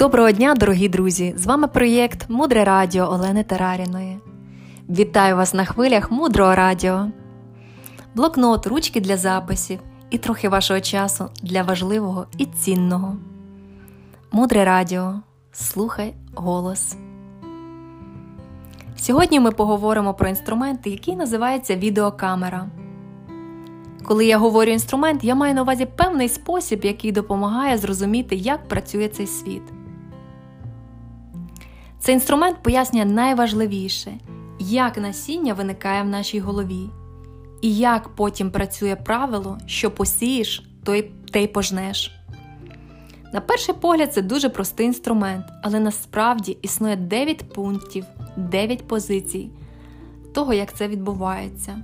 Доброго дня, дорогі друзі! З вами проєкт Мудре Радіо Олени Тараріної. Вітаю вас на хвилях Мудрого Радіо, блокнот, ручки для записів і трохи вашого часу для важливого і цінного. Мудре Радіо. Слухай голос. Сьогодні ми поговоримо про інструмент, який називається відеокамера. Коли я говорю інструмент, я маю на увазі певний спосіб, який допомагає зрозуміти, як працює цей світ. Цей інструмент пояснює найважливіше, як насіння виникає в нашій голові, і як потім працює правило, що посієш, то те й пожнеш. На перший погляд, це дуже простий інструмент, але насправді існує 9 пунктів, 9 позицій того, як це відбувається.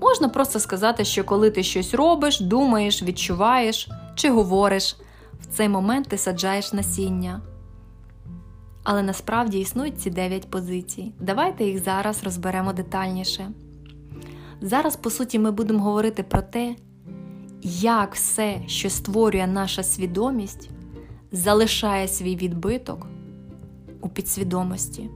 Можна просто сказати, що коли ти щось робиш, думаєш, відчуваєш чи говориш, в цей момент ти саджаєш насіння. Але насправді існують ці 9 позицій. Давайте їх зараз розберемо детальніше. Зараз, по суті, ми будемо говорити про те, як все, що створює наша свідомість, залишає свій відбиток у підсвідомості.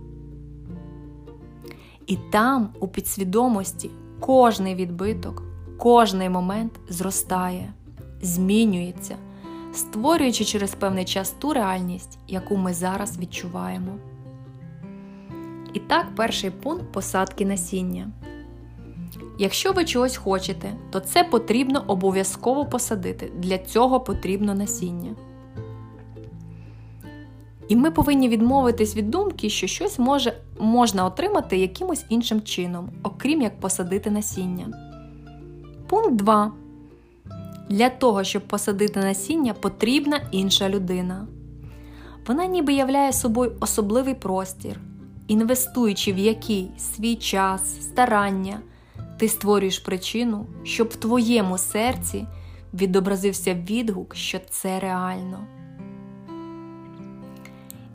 І там, у підсвідомості, кожний відбиток, кожний момент зростає, змінюється створюючи через певний час ту реальність, яку ми зараз відчуваємо. І так, перший пункт посадки насіння. Якщо ви чогось хочете, то це потрібно обов'язково посадити. Для цього потрібно насіння. І ми повинні відмовитись від думки, що щось може, можна отримати якимось іншим чином, окрім як посадити насіння. Пункт 2. Для того, щоб посадити насіння, потрібна інша людина. Вона ніби являє собою особливий простір, інвестуючи в який свій час, старання, ти створюєш причину, щоб в твоєму серці відобразився відгук, що це реально.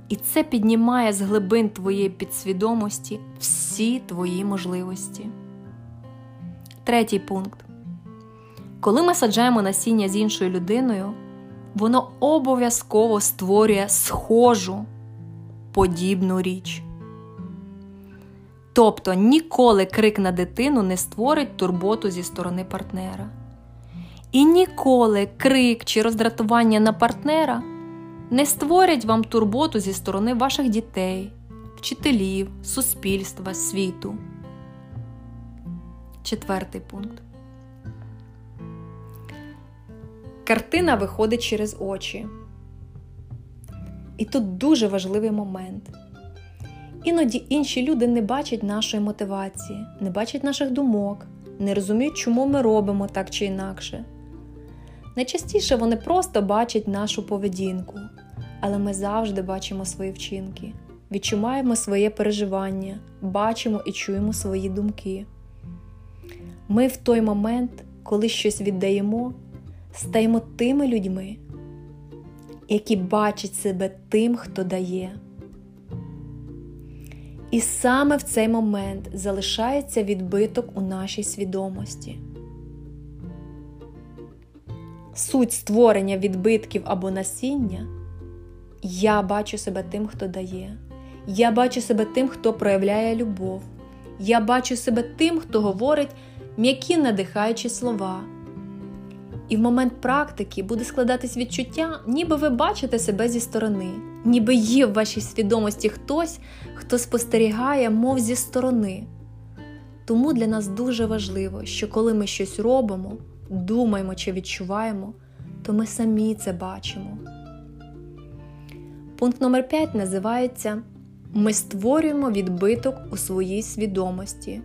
І це піднімає з глибин твоєї підсвідомості всі твої можливості. Третій пункт. Коли ми саджаємо насіння з іншою людиною, воно обов'язково створює схожу подібну річ. Тобто ніколи крик на дитину не створить турботу зі сторони партнера. І ніколи крик чи роздратування на партнера не створять вам турботу зі сторони ваших дітей, вчителів, суспільства, світу. Четвертий пункт. Картина виходить через очі. І тут дуже важливий момент. Іноді інші люди не бачать нашої мотивації, не бачать наших думок, не розуміють, чому ми робимо так чи інакше. Найчастіше вони просто бачать нашу поведінку, але ми завжди бачимо свої вчинки, відчуваємо своє переживання, бачимо і чуємо свої думки. Ми в той момент, коли щось віддаємо, стаємо тими людьми, які бачать себе тим, хто дає. І саме в цей момент залишається відбиток у нашій свідомості. Суть створення відбитків або насіння я бачу себе тим, хто дає. Я бачу себе тим, хто проявляє любов. Я бачу себе тим, хто говорить м'які надихаючі слова. І в момент практики буде складатись відчуття, ніби ви бачите себе зі сторони, ніби є в вашій свідомості хтось, хто спостерігає, мов зі сторони. Тому для нас дуже важливо, що коли ми щось робимо, думаємо чи відчуваємо, то ми самі це бачимо. Пункт номер 5 називається Ми створюємо відбиток у своїй свідомості.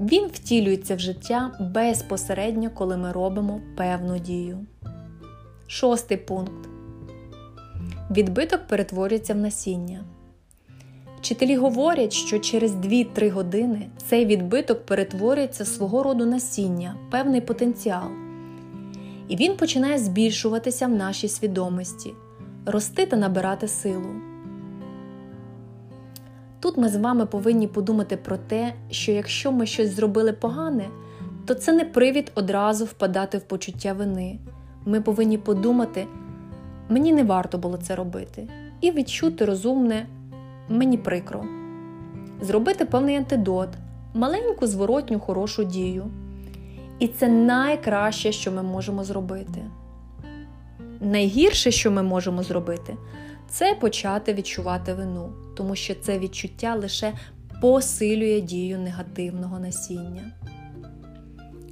Він втілюється в життя безпосередньо, коли ми робимо певну дію. Шостий пункт. Відбиток перетворюється в насіння. Вчителі говорять, що через 2-3 години цей відбиток перетворюється в свого роду насіння, певний потенціал. І він починає збільшуватися в нашій свідомості, рости та набирати силу. Тут ми з вами повинні подумати про те, що якщо ми щось зробили погане, то це не привід одразу впадати в почуття вини. Ми повинні подумати мені не варто було це робити, і відчути розумне мені прикро. Зробити певний антидот, маленьку зворотню хорошу дію. І це найкраще, що ми можемо зробити. Найгірше, що ми можемо зробити, це почати відчувати вину, тому що це відчуття лише посилює дію негативного насіння.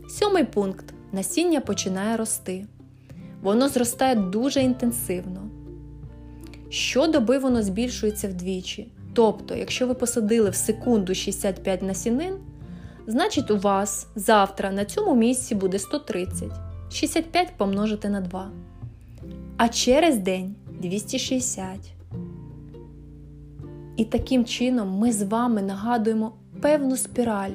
Сьомий пункт насіння починає рости. Воно зростає дуже інтенсивно. Щодоби воно збільшується вдвічі. Тобто, якщо ви посадили в секунду 65 насінин, значить у вас завтра на цьому місці буде 130, 65 помножити на 2. А через день 260. І таким чином ми з вами нагадуємо певну спіраль,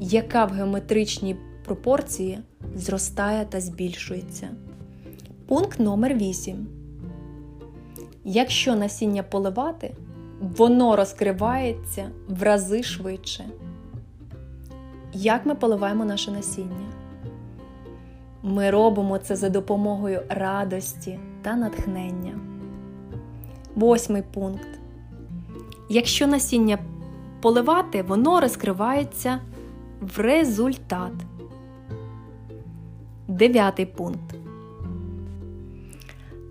яка в геометричній пропорції зростає та збільшується. Пункт номер 8. Якщо насіння поливати, воно розкривається в рази швидше. Як ми поливаємо наше насіння? Ми робимо це за допомогою радості та натхнення. Восьмий пункт. Якщо насіння поливати, воно розкривається в результат. Дев'ятий пункт.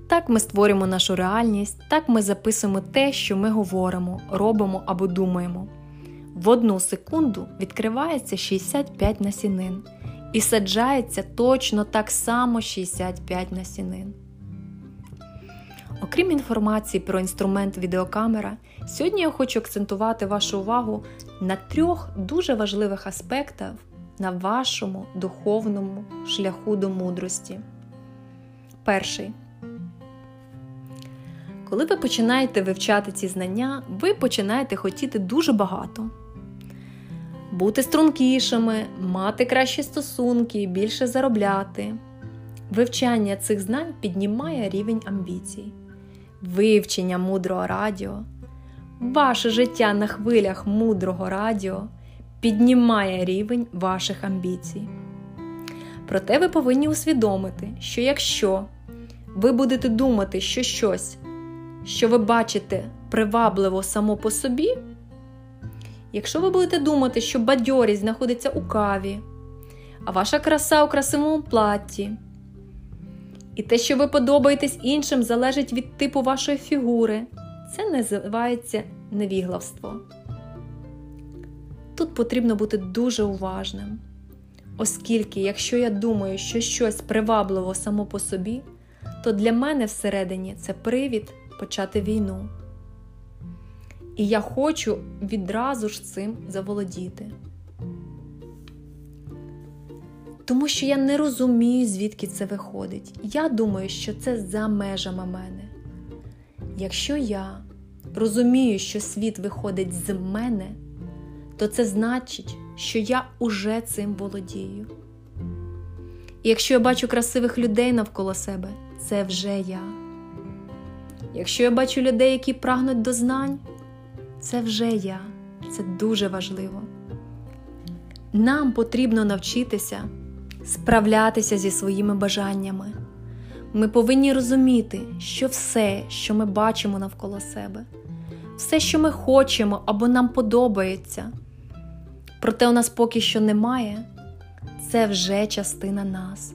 Так ми створюємо нашу реальність, так ми записуємо те, що ми говоримо, робимо або думаємо. В одну секунду відкривається 65 насінин і саджається точно так само 65 насінин. Окрім інформації про інструмент відеокамера, сьогодні я хочу акцентувати вашу увагу на трьох дуже важливих аспектах на вашому духовному шляху до мудрості. Перший. Коли ви починаєте вивчати ці знання, ви починаєте хотіти дуже багато. Бути стрункішими, мати кращі стосунки, більше заробляти. Вивчання цих знань піднімає рівень амбіцій. Вивчення мудрого радіо, ваше життя на хвилях мудрого радіо піднімає рівень ваших амбіцій. Проте ви повинні усвідомити, що якщо ви будете думати, що щось, що ви бачите привабливо само по собі, якщо ви будете думати, що бадьорість знаходиться у каві, а ваша краса у красивому платі, і те, що ви подобаєтесь іншим, залежить від типу вашої фігури, це називається невіглавство. Тут потрібно бути дуже уважним, оскільки, якщо я думаю, що щось привабливо само по собі, то для мене всередині це привід почати війну. І я хочу відразу ж цим заволодіти. Тому що я не розумію, звідки це виходить. Я думаю, що це за межами мене. Якщо я розумію, що світ виходить з мене, то це значить, що я уже цим володію. І якщо я бачу красивих людей навколо себе, це вже я. Якщо я бачу людей, які прагнуть до знань, це вже я. Це дуже важливо. Нам потрібно навчитися справлятися зі своїми бажаннями. Ми повинні розуміти, що все, що ми бачимо навколо себе, все, що ми хочемо або нам подобається, проте у нас поки що немає, це вже частина нас.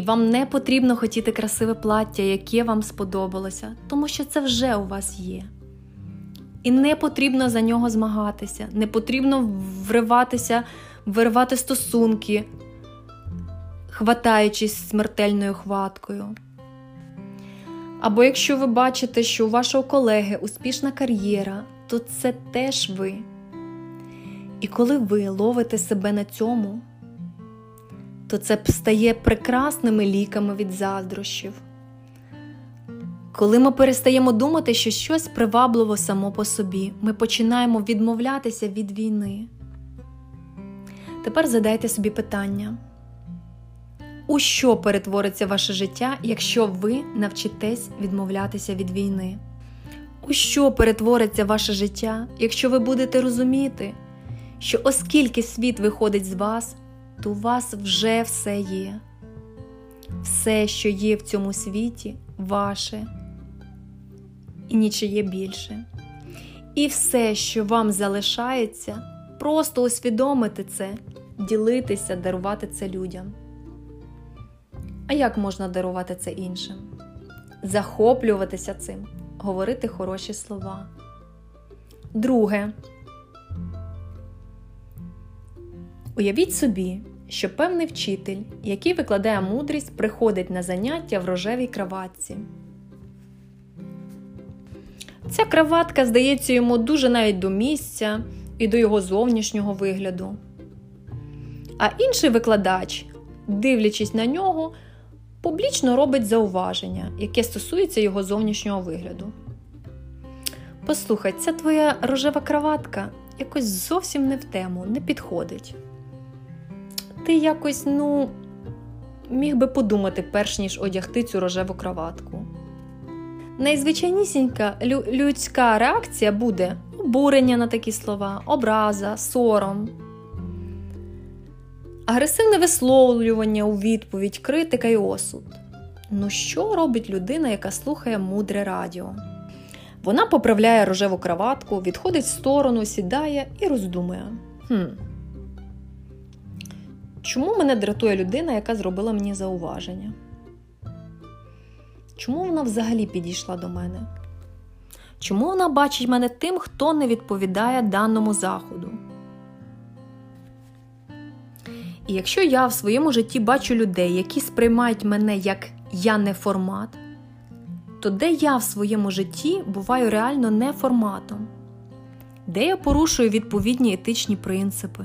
І вам не потрібно хотіти красиве плаття, яке вам сподобалося, тому що це вже у вас є. І не потрібно за нього змагатися, не потрібно вриватися, виривати стосунки, хватаючись смертельною хваткою. Або якщо ви бачите, що у вашого колеги успішна кар'єра, то це теж ви. І коли ви ловите себе на цьому, то це стає прекрасними ліками від заздрощів. Коли ми перестаємо думати, що щось привабливо само по собі, ми починаємо відмовлятися від війни. Тепер задайте собі питання: у що перетвориться ваше життя, якщо ви навчитесь відмовлятися від війни? У що перетвориться ваше життя, якщо ви будете розуміти, що оскільки світ виходить з вас, то у вас вже все є. Все, що є в цьому світі, ваше і нічиє більше. І все, що вам залишається, просто усвідомити це, ділитися, дарувати це людям. А як можна дарувати це іншим? Захоплюватися цим, говорити хороші слова. Друге. Уявіть собі, що певний вчитель, який викладає мудрість, приходить на заняття в рожевій краватці. Ця краватка здається йому дуже навіть до місця і до його зовнішнього вигляду. А інший викладач, дивлячись на нього, публічно робить зауваження, яке стосується його зовнішнього вигляду. Послухай, ця твоя рожева краватка якось зовсім не в тему, не підходить. Ти якось, ну, міг би подумати, перш ніж одягти цю рожеву краватку. Найзвичайнісінька людська реакція буде обурення на такі слова, образа, сором, агресивне висловлювання у відповідь, критика і осуд. Ну, що робить людина, яка слухає мудре радіо? Вона поправляє рожеву краватку, відходить в сторону, сідає і роздумує. Хм. Чому мене дратує людина, яка зробила мені зауваження? Чому вона взагалі підійшла до мене? Чому вона бачить мене тим, хто не відповідає даному заходу? І якщо я в своєму житті бачу людей, які сприймають мене як я не формат, то де я в своєму житті буваю реально не форматом, де я порушую відповідні етичні принципи?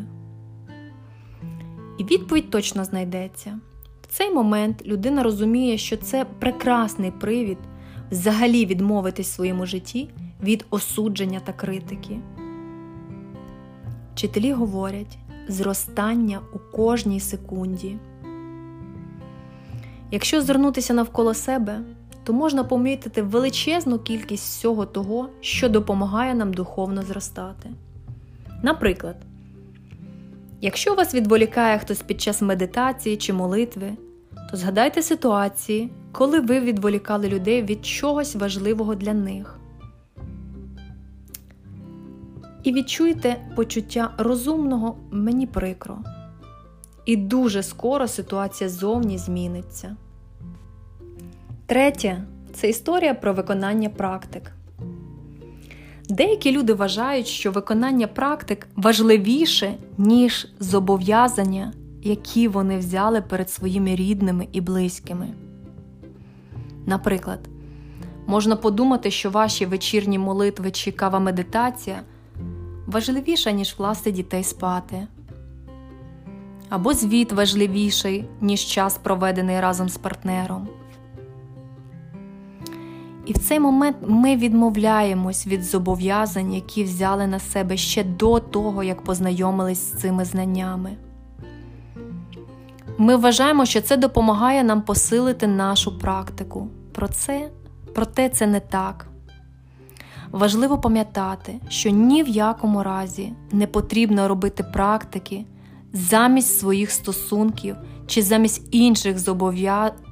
І відповідь точно знайдеться. В цей момент людина розуміє, що це прекрасний привід взагалі відмовитись в своєму житті від осудження та критики. Вчителі говорять зростання у кожній секунді. Якщо звернутися навколо себе, то можна помітити величезну кількість всього того, що допомагає нам духовно зростати. Наприклад, якщо вас відволікає хтось під час медитації чи молитви, то згадайте ситуації, коли ви відволікали людей від чогось важливого для них. І відчуйте почуття розумного мені прикро. І дуже скоро ситуація зовні зміниться. Третє це історія про виконання практик. Деякі люди вважають, що виконання практик важливіше, ніж зобов'язання, які вони взяли перед своїми рідними і близькими. Наприклад, можна подумати, що ваші вечірні молитви чи кава медитація важливіша, ніж власти дітей спати, або звіт важливіший, ніж час, проведений разом з партнером. І в цей момент ми відмовляємось від зобов'язань, які взяли на себе ще до того, як познайомились з цими знаннями. Ми вважаємо, що це допомагає нам посилити нашу практику. Про це, Проте це не так. Важливо пам'ятати, що ні в якому разі не потрібно робити практики замість своїх стосунків чи замість інших зобов'язань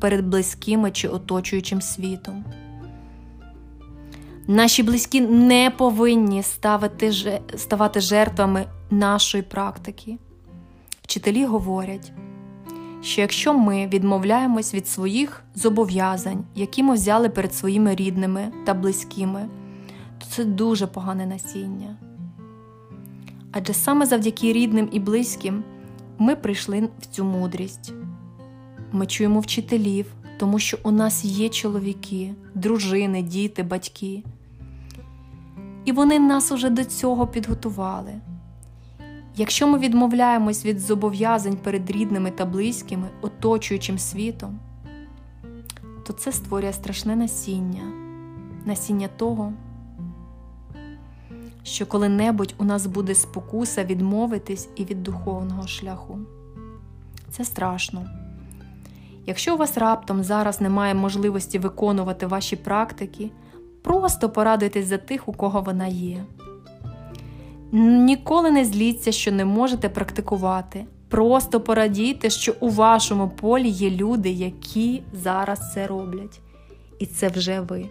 перед близькими чи оточуючим світом. Наші близькі не повинні ставити, ставати жертвами нашої практики. Вчителі говорять, що якщо ми відмовляємось від своїх зобов'язань, які ми взяли перед своїми рідними та близькими, то це дуже погане насіння. Адже саме завдяки рідним і близьким ми прийшли в цю мудрість. Ми чуємо вчителів, тому що у нас є чоловіки, дружини, діти, батьки. І вони нас уже до цього підготували. Якщо ми відмовляємось від зобов'язань перед рідними та близькими, оточуючим світом, то це створює страшне насіння, насіння того, що коли-небудь у нас буде спокуса відмовитись і від духовного шляху. Це страшно. Якщо у вас раптом зараз немає можливості виконувати ваші практики, просто порадуйтесь за тих, у кого вона є. Ніколи не зліться, що не можете практикувати. Просто порадійте, що у вашому полі є люди, які зараз це роблять. І це вже ви.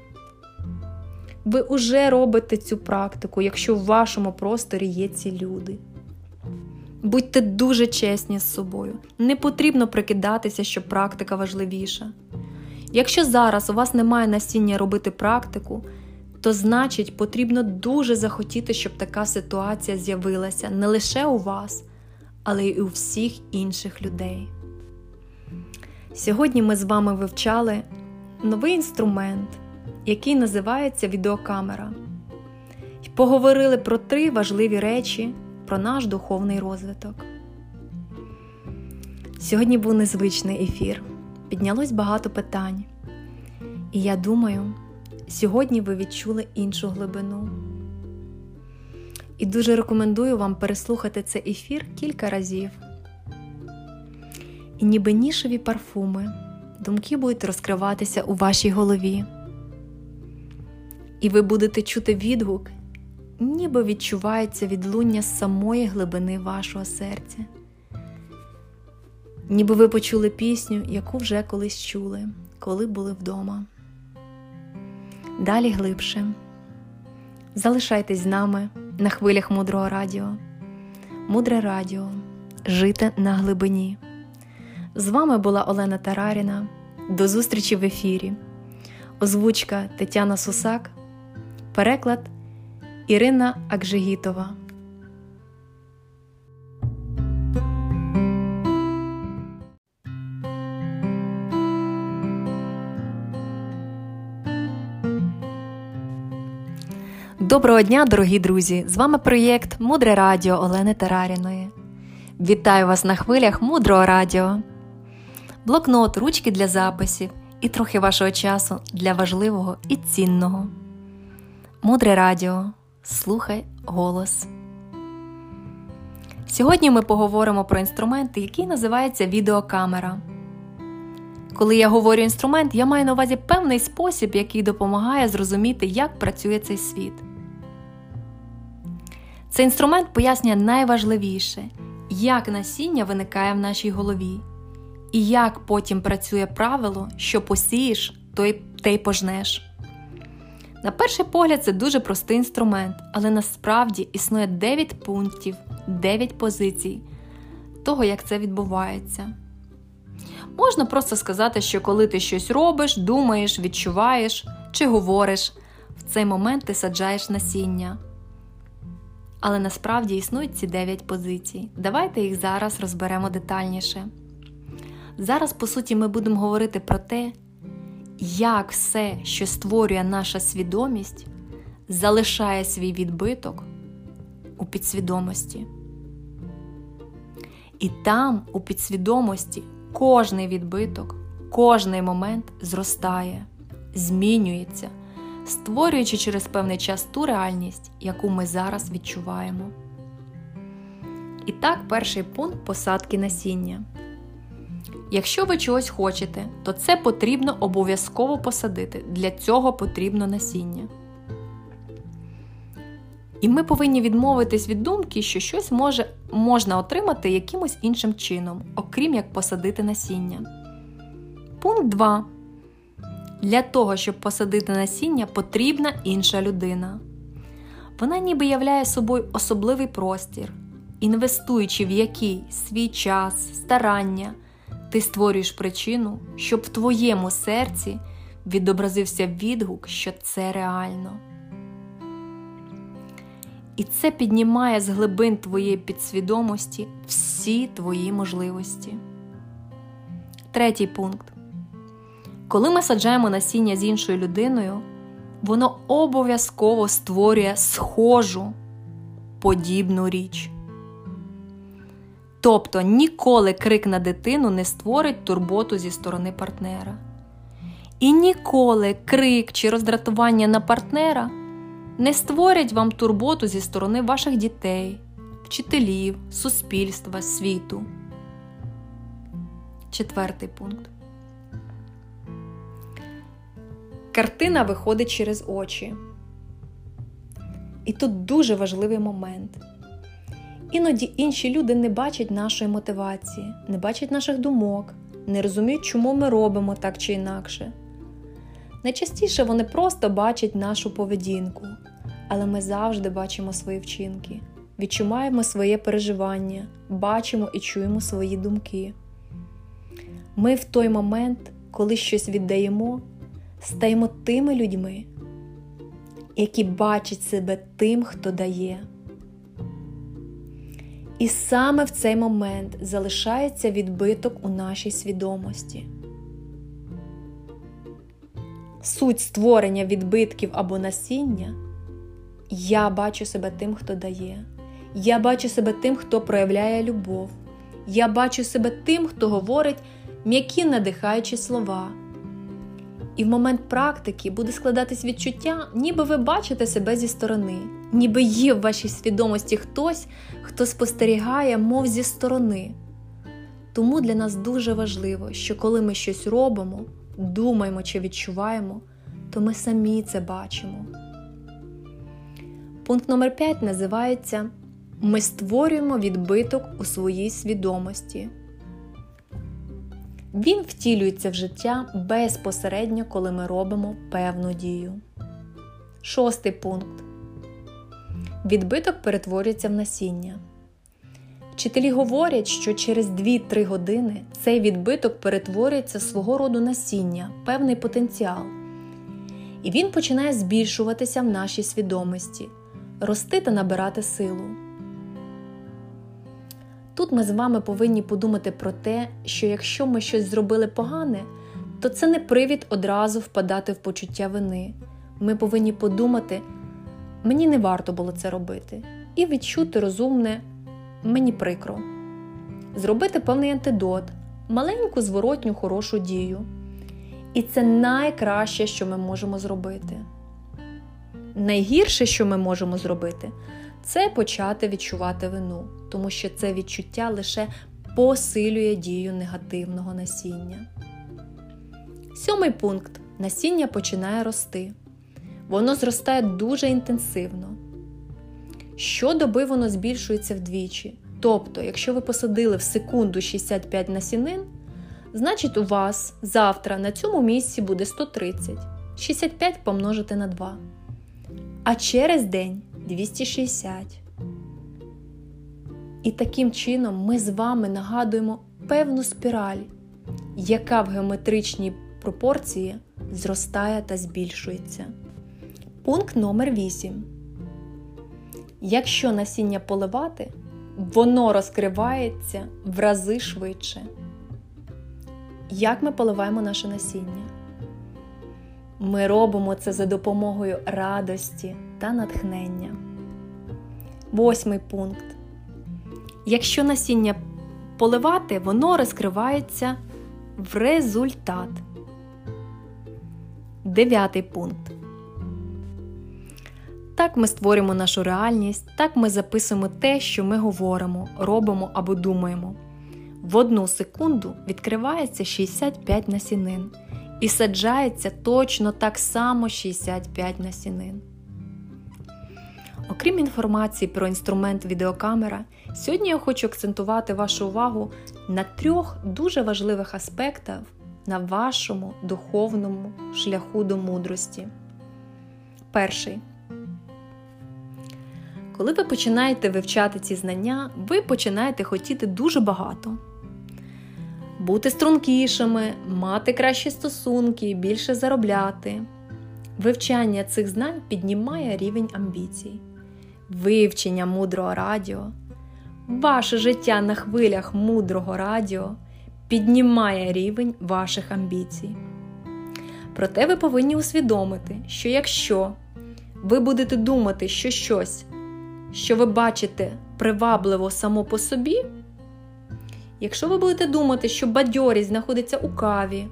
Ви вже робите цю практику, якщо в вашому просторі є ці люди. Будьте дуже чесні з собою. Не потрібно прикидатися, що практика важливіша. Якщо зараз у вас немає насіння робити практику, то значить потрібно дуже захотіти, щоб така ситуація з'явилася не лише у вас, але й у всіх інших людей. Сьогодні ми з вами вивчали новий інструмент, який називається відеокамера, і поговорили про три важливі речі про наш духовний розвиток. Сьогодні був незвичний ефір, піднялось багато питань. І я думаю, сьогодні ви відчули іншу глибину. І дуже рекомендую вам переслухати цей ефір кілька разів. І ніби нішеві парфуми, думки будуть розкриватися у вашій голові. І ви будете чути відгук, ніби відчувається відлуння самої глибини вашого серця. Ніби ви почули пісню, яку вже колись чули, коли були вдома. Далі глибше. Залишайтесь з нами на хвилях мудрого радіо. Мудре радіо. Жити на глибині. З вами була Олена Тараріна. До зустрічі в ефірі. Озвучка Тетяна Сусак. Переклад Ірина Акжигітова. Доброго дня, дорогі друзі! З вами проєкт Мудре Радіо Олени Тараріної. Вітаю вас на хвилях Мудрого Радіо. Блокнот, ручки для записів і трохи вашого часу для важливого і цінного. Мудре Радіо. Слухай голос. Сьогодні ми поговоримо про інструмент, який називається відеокамера. Коли я говорю інструмент, я маю на увазі певний спосіб, який допомагає зрозуміти, як працює цей світ. Цей інструмент пояснює найважливіше, як насіння виникає в нашій голові, і як потім працює правило, що посієш, той те й пожнеш. На перший погляд, це дуже простий інструмент, але насправді існує 9 пунктів, 9 позицій того, як це відбувається. Можна просто сказати, що коли ти щось робиш, думаєш, відчуваєш чи говориш, в цей момент ти саджаєш насіння. Але насправді існують ці 9 позицій. Давайте їх зараз розберемо детальніше. Зараз, по суті, ми будемо говорити про те, як все, що створює наша свідомість, залишає свій відбиток у підсвідомості. І там, у підсвідомості, кожний відбиток, кожний момент зростає, змінюється, створюючи через певний час ту реальність, яку ми зараз відчуваємо. І так, перший пункт посадки насіння. Якщо ви чогось хочете, то це потрібно обов'язково посадити. Для цього потрібно насіння. І ми повинні відмовитись від думки, що щось може, можна отримати якимось іншим чином, окрім як посадити насіння. Пункт 2. Для того, щоб посадити насіння, потрібна інша людина. Вона ніби являє собою особливий простір, інвестуючи в який свій час, старання, ти створюєш причину, щоб в твоєму серці відобразився відгук, що це реально. І це піднімає з глибин твоєї підсвідомості всі твої можливості. Третій пункт. Коли ми саджаємо насіння з іншою людиною, воно обов'язково створює схожу подібну річ. Тобто ніколи крик на дитину не створить турботу зі сторони партнера. І ніколи крик чи роздратування на партнера не створять вам турботу зі сторони ваших дітей, вчителів, суспільства, світу. Четвертий пункт. Картина виходить через очі. І тут дуже важливий момент. Іноді інші люди не бачать нашої мотивації, не бачать наших думок, не розуміють, чому ми робимо так чи інакше. Найчастіше вони просто бачать нашу поведінку, але ми завжди бачимо свої вчинки, відчуваємо своє переживання, бачимо і чуємо свої думки. Ми в той момент, коли щось віддаємо, стаємо тими людьми, які бачать себе тим, хто дає. І саме в цей момент залишається відбиток у нашій свідомості. Суть створення відбитків або насіння я бачу себе тим, хто дає. Я бачу себе тим, хто проявляє любов. Я бачу себе тим, хто говорить м'які надихаючі слова. І в момент практики буде складатись відчуття, ніби ви бачите себе зі сторони, ніби є в вашій свідомості хтось, хто спостерігає, мов зі сторони. Тому для нас дуже важливо, що коли ми щось робимо, думаємо чи відчуваємо, то ми самі це бачимо. Пункт номер 5 називається Ми створюємо відбиток у своїй свідомості. Він втілюється в життя безпосередньо, коли ми робимо певну дію. Шостий пункт. Відбиток перетворюється в насіння. Вчителі говорять, що через 2-3 години цей відбиток перетворюється свого роду насіння, певний потенціал. І він починає збільшуватися в нашій свідомості, рости та набирати силу. Тут ми з вами повинні подумати про те, що якщо ми щось зробили погане, то це не привід одразу впадати в почуття вини. Ми повинні подумати, мені не варто було це робити, і відчути розумне, мені прикро. Зробити певний антидот, маленьку зворотню хорошу дію. І це найкраще, що ми можемо зробити. Найгірше, що ми можемо зробити, це почати відчувати вину, тому що це відчуття лише посилює дію негативного насіння. Сьомий пункт насіння починає рости. Воно зростає дуже інтенсивно. Щодоби воно збільшується вдвічі. Тобто, якщо ви посадили в секунду 65 насінин, значить у вас завтра на цьому місці буде 130, 65 помножити на 2. А через день 260. І таким чином ми з вами нагадуємо певну спіраль, яка в геометричній пропорції зростає та збільшується. Пункт номер 8. Якщо насіння поливати, воно розкривається в рази швидше. Як ми поливаємо наше насіння? Ми робимо це за допомогою радості та натхнення. Восьмий пункт. Якщо насіння поливати, воно розкривається в результат. Дев'ятий пункт. Так ми створюємо нашу реальність, так ми записуємо те, що ми говоримо, робимо або думаємо. В одну секунду відкривається 65 насінин і саджається точно так само 65 насінин. Окрім інформації про інструмент відеокамера, сьогодні я хочу акцентувати вашу увагу на трьох дуже важливих аспектах на вашому духовному шляху до мудрості. Перший. Коли ви починаєте вивчати ці знання, ви починаєте хотіти дуже багато. Бути стрункішими, мати кращі стосунки, більше заробляти. Вивчання цих знань піднімає рівень амбіцій вивчення мудрого радіо, ваше життя на хвилях мудрого радіо піднімає рівень ваших амбіцій. Проте ви повинні усвідомити, що якщо ви будете думати, що щось, що ви бачите привабливо само по собі, якщо ви будете думати, що бадьорість знаходиться у каві,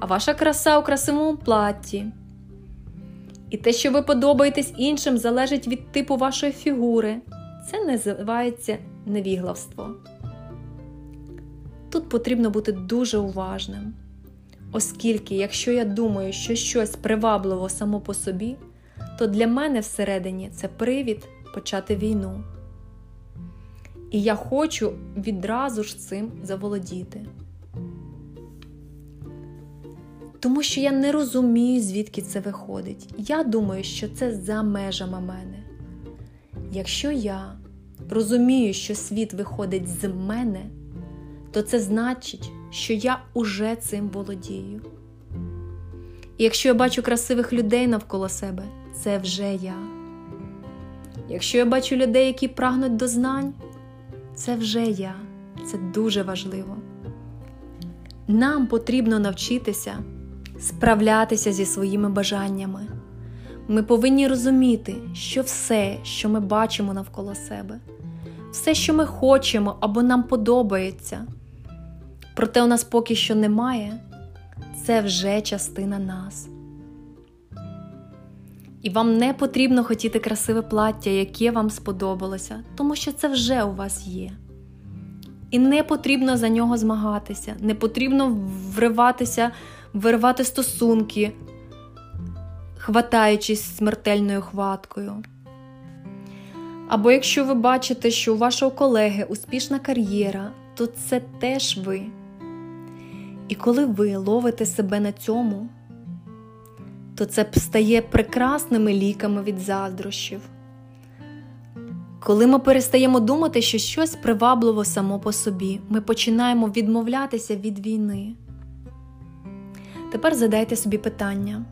а ваша краса у красивому платі, і те, що ви подобаєтесь іншим, залежить від типу вашої фігури. Це називається невіглавство. Тут потрібно бути дуже уважним, оскільки, якщо я думаю, що щось привабливо само по собі, то для мене всередині це привід почати війну. І я хочу відразу ж цим заволодіти. Тому що я не розумію, звідки це виходить. Я думаю, що це за межами мене. Якщо я розумію, що світ виходить з мене, то це значить, що я уже цим володію. І якщо я бачу красивих людей навколо себе, це вже я. Якщо я бачу людей, які прагнуть до знань, це вже я. Це дуже важливо. Нам потрібно навчитися справлятися зі своїми бажаннями. Ми повинні розуміти, що все, що ми бачимо навколо себе, все, що ми хочемо або нам подобається, проте у нас поки що немає, це вже частина нас. І вам не потрібно хотіти красиве плаття, яке вам сподобалося, тому що це вже у вас є. І не потрібно за нього змагатися, не потрібно вриватися, виривати стосунки, хватаючись смертельною хваткою. Або якщо ви бачите, що у вашого колеги успішна кар'єра, то це теж ви. І коли ви ловите себе на цьому, то це стає прекрасними ліками від заздрощів. Коли ми перестаємо думати, що щось привабливо само по собі, ми починаємо відмовлятися від війни. Тепер задайте собі питання: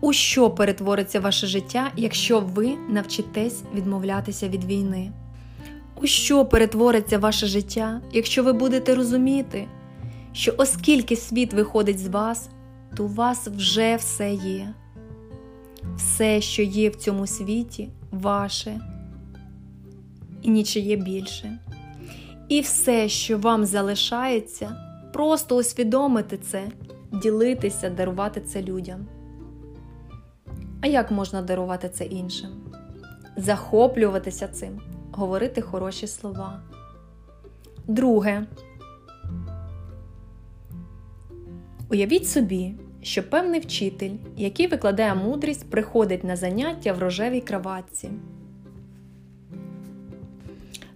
у що перетвориться ваше життя, якщо ви навчитесь відмовлятися від війни? У що перетвориться ваше життя, якщо ви будете розуміти, що оскільки світ виходить з вас, то у вас вже все є. Все, що є в цьому світі, ваше і нічиє більше. І все, що вам залишається, просто усвідомити це, ділитися, дарувати це людям. А як можна дарувати це іншим? Захоплюватися цим, говорити хороші слова. Друге. Уявіть собі, що певний вчитель, який викладає мудрість, приходить на заняття в рожевій краватці.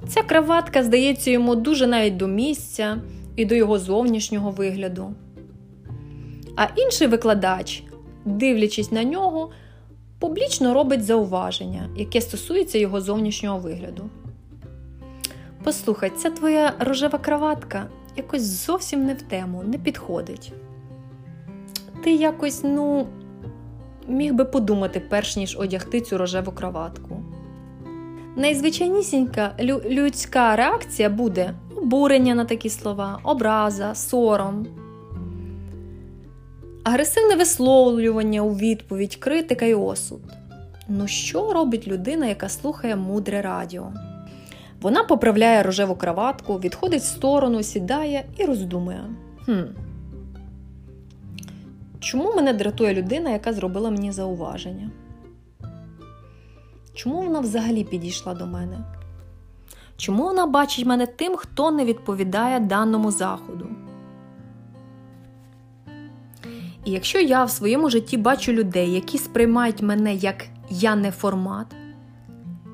Ця краватка здається йому дуже навіть до місця і до його зовнішнього вигляду. А інший викладач, дивлячись на нього, публічно робить зауваження, яке стосується його зовнішнього вигляду. Послухай, ця твоя рожева краватка якось зовсім не в тему, не підходить. Ти якось, ну, міг би подумати, перш ніж одягти цю рожеву краватку. Найзвичайнісінька людська реакція буде обурення на такі слова, образа, сором, агресивне висловлювання у відповідь, критика і осуд. Ну, що робить людина, яка слухає мудре радіо? Вона поправляє рожеву краватку, відходить в сторону, сідає і роздумує. Хм, Чому мене дратує людина, яка зробила мені зауваження? Чому вона взагалі підійшла до мене? Чому вона бачить мене тим, хто не відповідає даному заходу? І якщо я в своєму житті бачу людей, які сприймають мене як я не формат,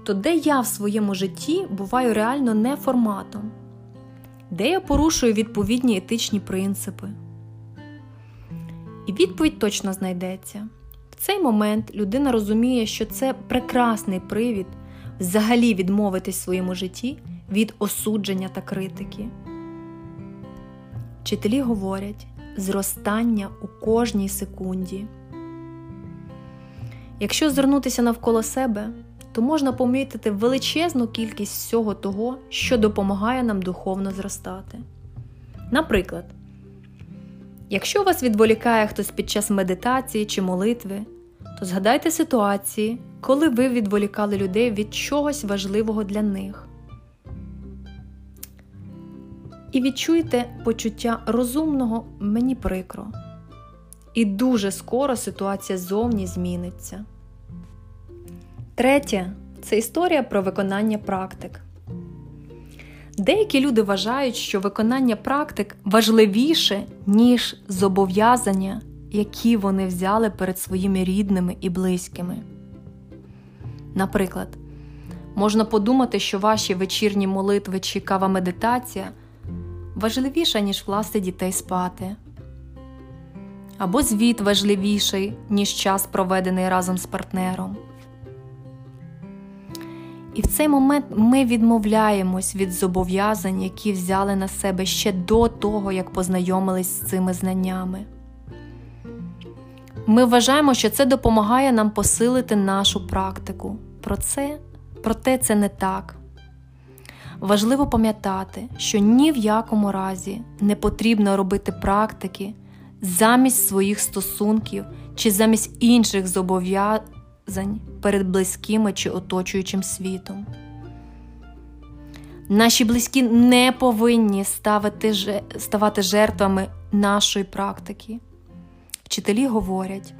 то де я в своєму житті буваю реально не форматом, де я порушую відповідні етичні принципи? І відповідь точно знайдеться. В цей момент людина розуміє, що це прекрасний привід взагалі відмовитись в своєму житті від осудження та критики. Вчителі говорять зростання у кожній секунді. Якщо звернутися навколо себе, то можна помітити величезну кількість всього того, що допомагає нам духовно зростати. Наприклад, якщо вас відволікає хтось під час медитації чи молитви, то згадайте ситуації, коли ви відволікали людей від чогось важливого для них. І відчуйте почуття розумного мені прикро. І дуже скоро ситуація зовні зміниться. Третє це історія про виконання практик. Деякі люди вважають, що виконання практик важливіше, ніж зобов'язання, які вони взяли перед своїми рідними і близькими. Наприклад, Можна подумати, що ваші вечірні молитви чи кава медитація важливіша, ніж власти дітей спати, або звіт важливіший, ніж час, проведений разом з партнером. І в цей момент ми відмовляємось від зобов'язань, які взяли на себе ще до того, як познайомились з цими знаннями. Ми вважаємо, що це допомагає нам посилити нашу практику. Про це, Проте це не так. Важливо пам'ятати, що ні в якому разі не потрібно робити практики замість своїх стосунків чи замість інших зобов'язань перед близькими чи оточуючим світом. Наші близькі не повинні ставити, ставати жертвами нашої практики. Вчителі говорять,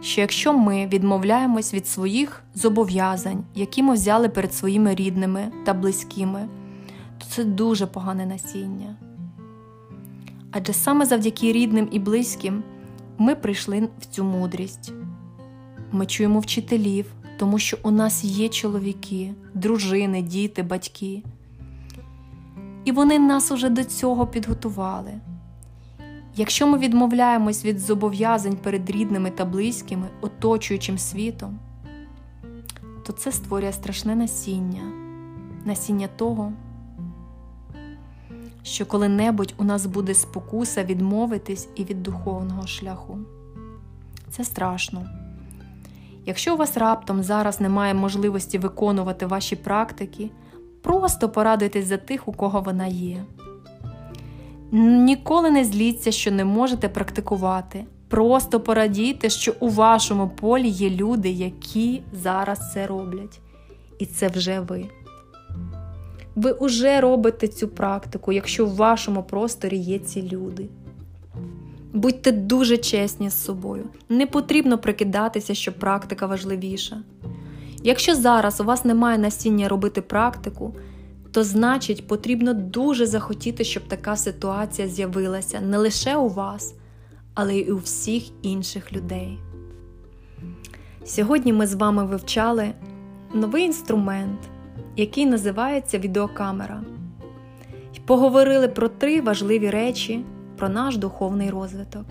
що якщо ми відмовляємось від своїх зобов'язань, які ми взяли перед своїми рідними та близькими, то це дуже погане насіння. Адже саме завдяки рідним і близьким ми прийшли в цю мудрість. Ми чуємо вчителів, тому що у нас є чоловіки, дружини, діти, батьки. І вони нас уже до цього підготували. Якщо ми відмовляємось від зобов'язань перед рідними та близькими, оточуючим світом, то це створює страшне насіння, насіння того, що коли-небудь у нас буде спокуса відмовитись і від духовного шляху. Це страшно. Якщо у вас раптом зараз немає можливості виконувати ваші практики, просто порадуйтесь за тих, у кого вона є. Ніколи не зліться, що не можете практикувати. Просто порадійте, що у вашому полі є люди, які зараз це роблять. І це вже ви. Ви вже робите цю практику, якщо в вашому просторі є ці люди. Будьте дуже чесні з собою. Не потрібно прикидатися, що практика важливіша. Якщо зараз у вас немає насіння робити практику, то значить потрібно дуже захотіти, щоб така ситуація з'явилася не лише у вас, але й у всіх інших людей. Сьогодні ми з вами вивчали новий інструмент, який називається відеокамера, поговорили про три важливі речі про наш духовний розвиток.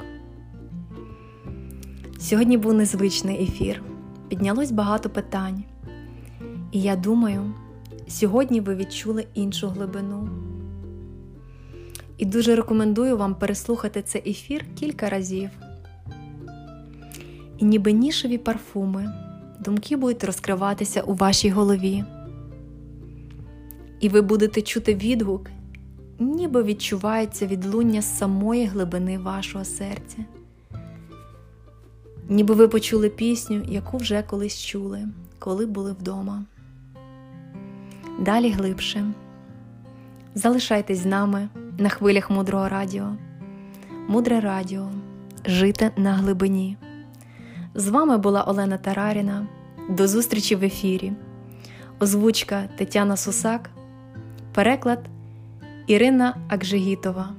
Сьогодні був незвичний ефір, піднялось багато питань. І я думаю, сьогодні ви відчули іншу глибину. І дуже рекомендую вам переслухати цей ефір кілька разів. І ніби нішеві парфуми, думки будуть розкриватися у вашій голові. І ви будете чути відгук, ніби відчувається відлуння самої глибини вашого серця. Ніби ви почули пісню, яку вже колись чули, коли були вдома. Далі глибше. Залишайтесь з нами на хвилях мудрого радіо. Мудре радіо. Жити на глибині. З вами була Олена Тараріна. До зустрічі в ефірі. Озвучка Тетяна Сусак. Переклад Ірина Акжигітова.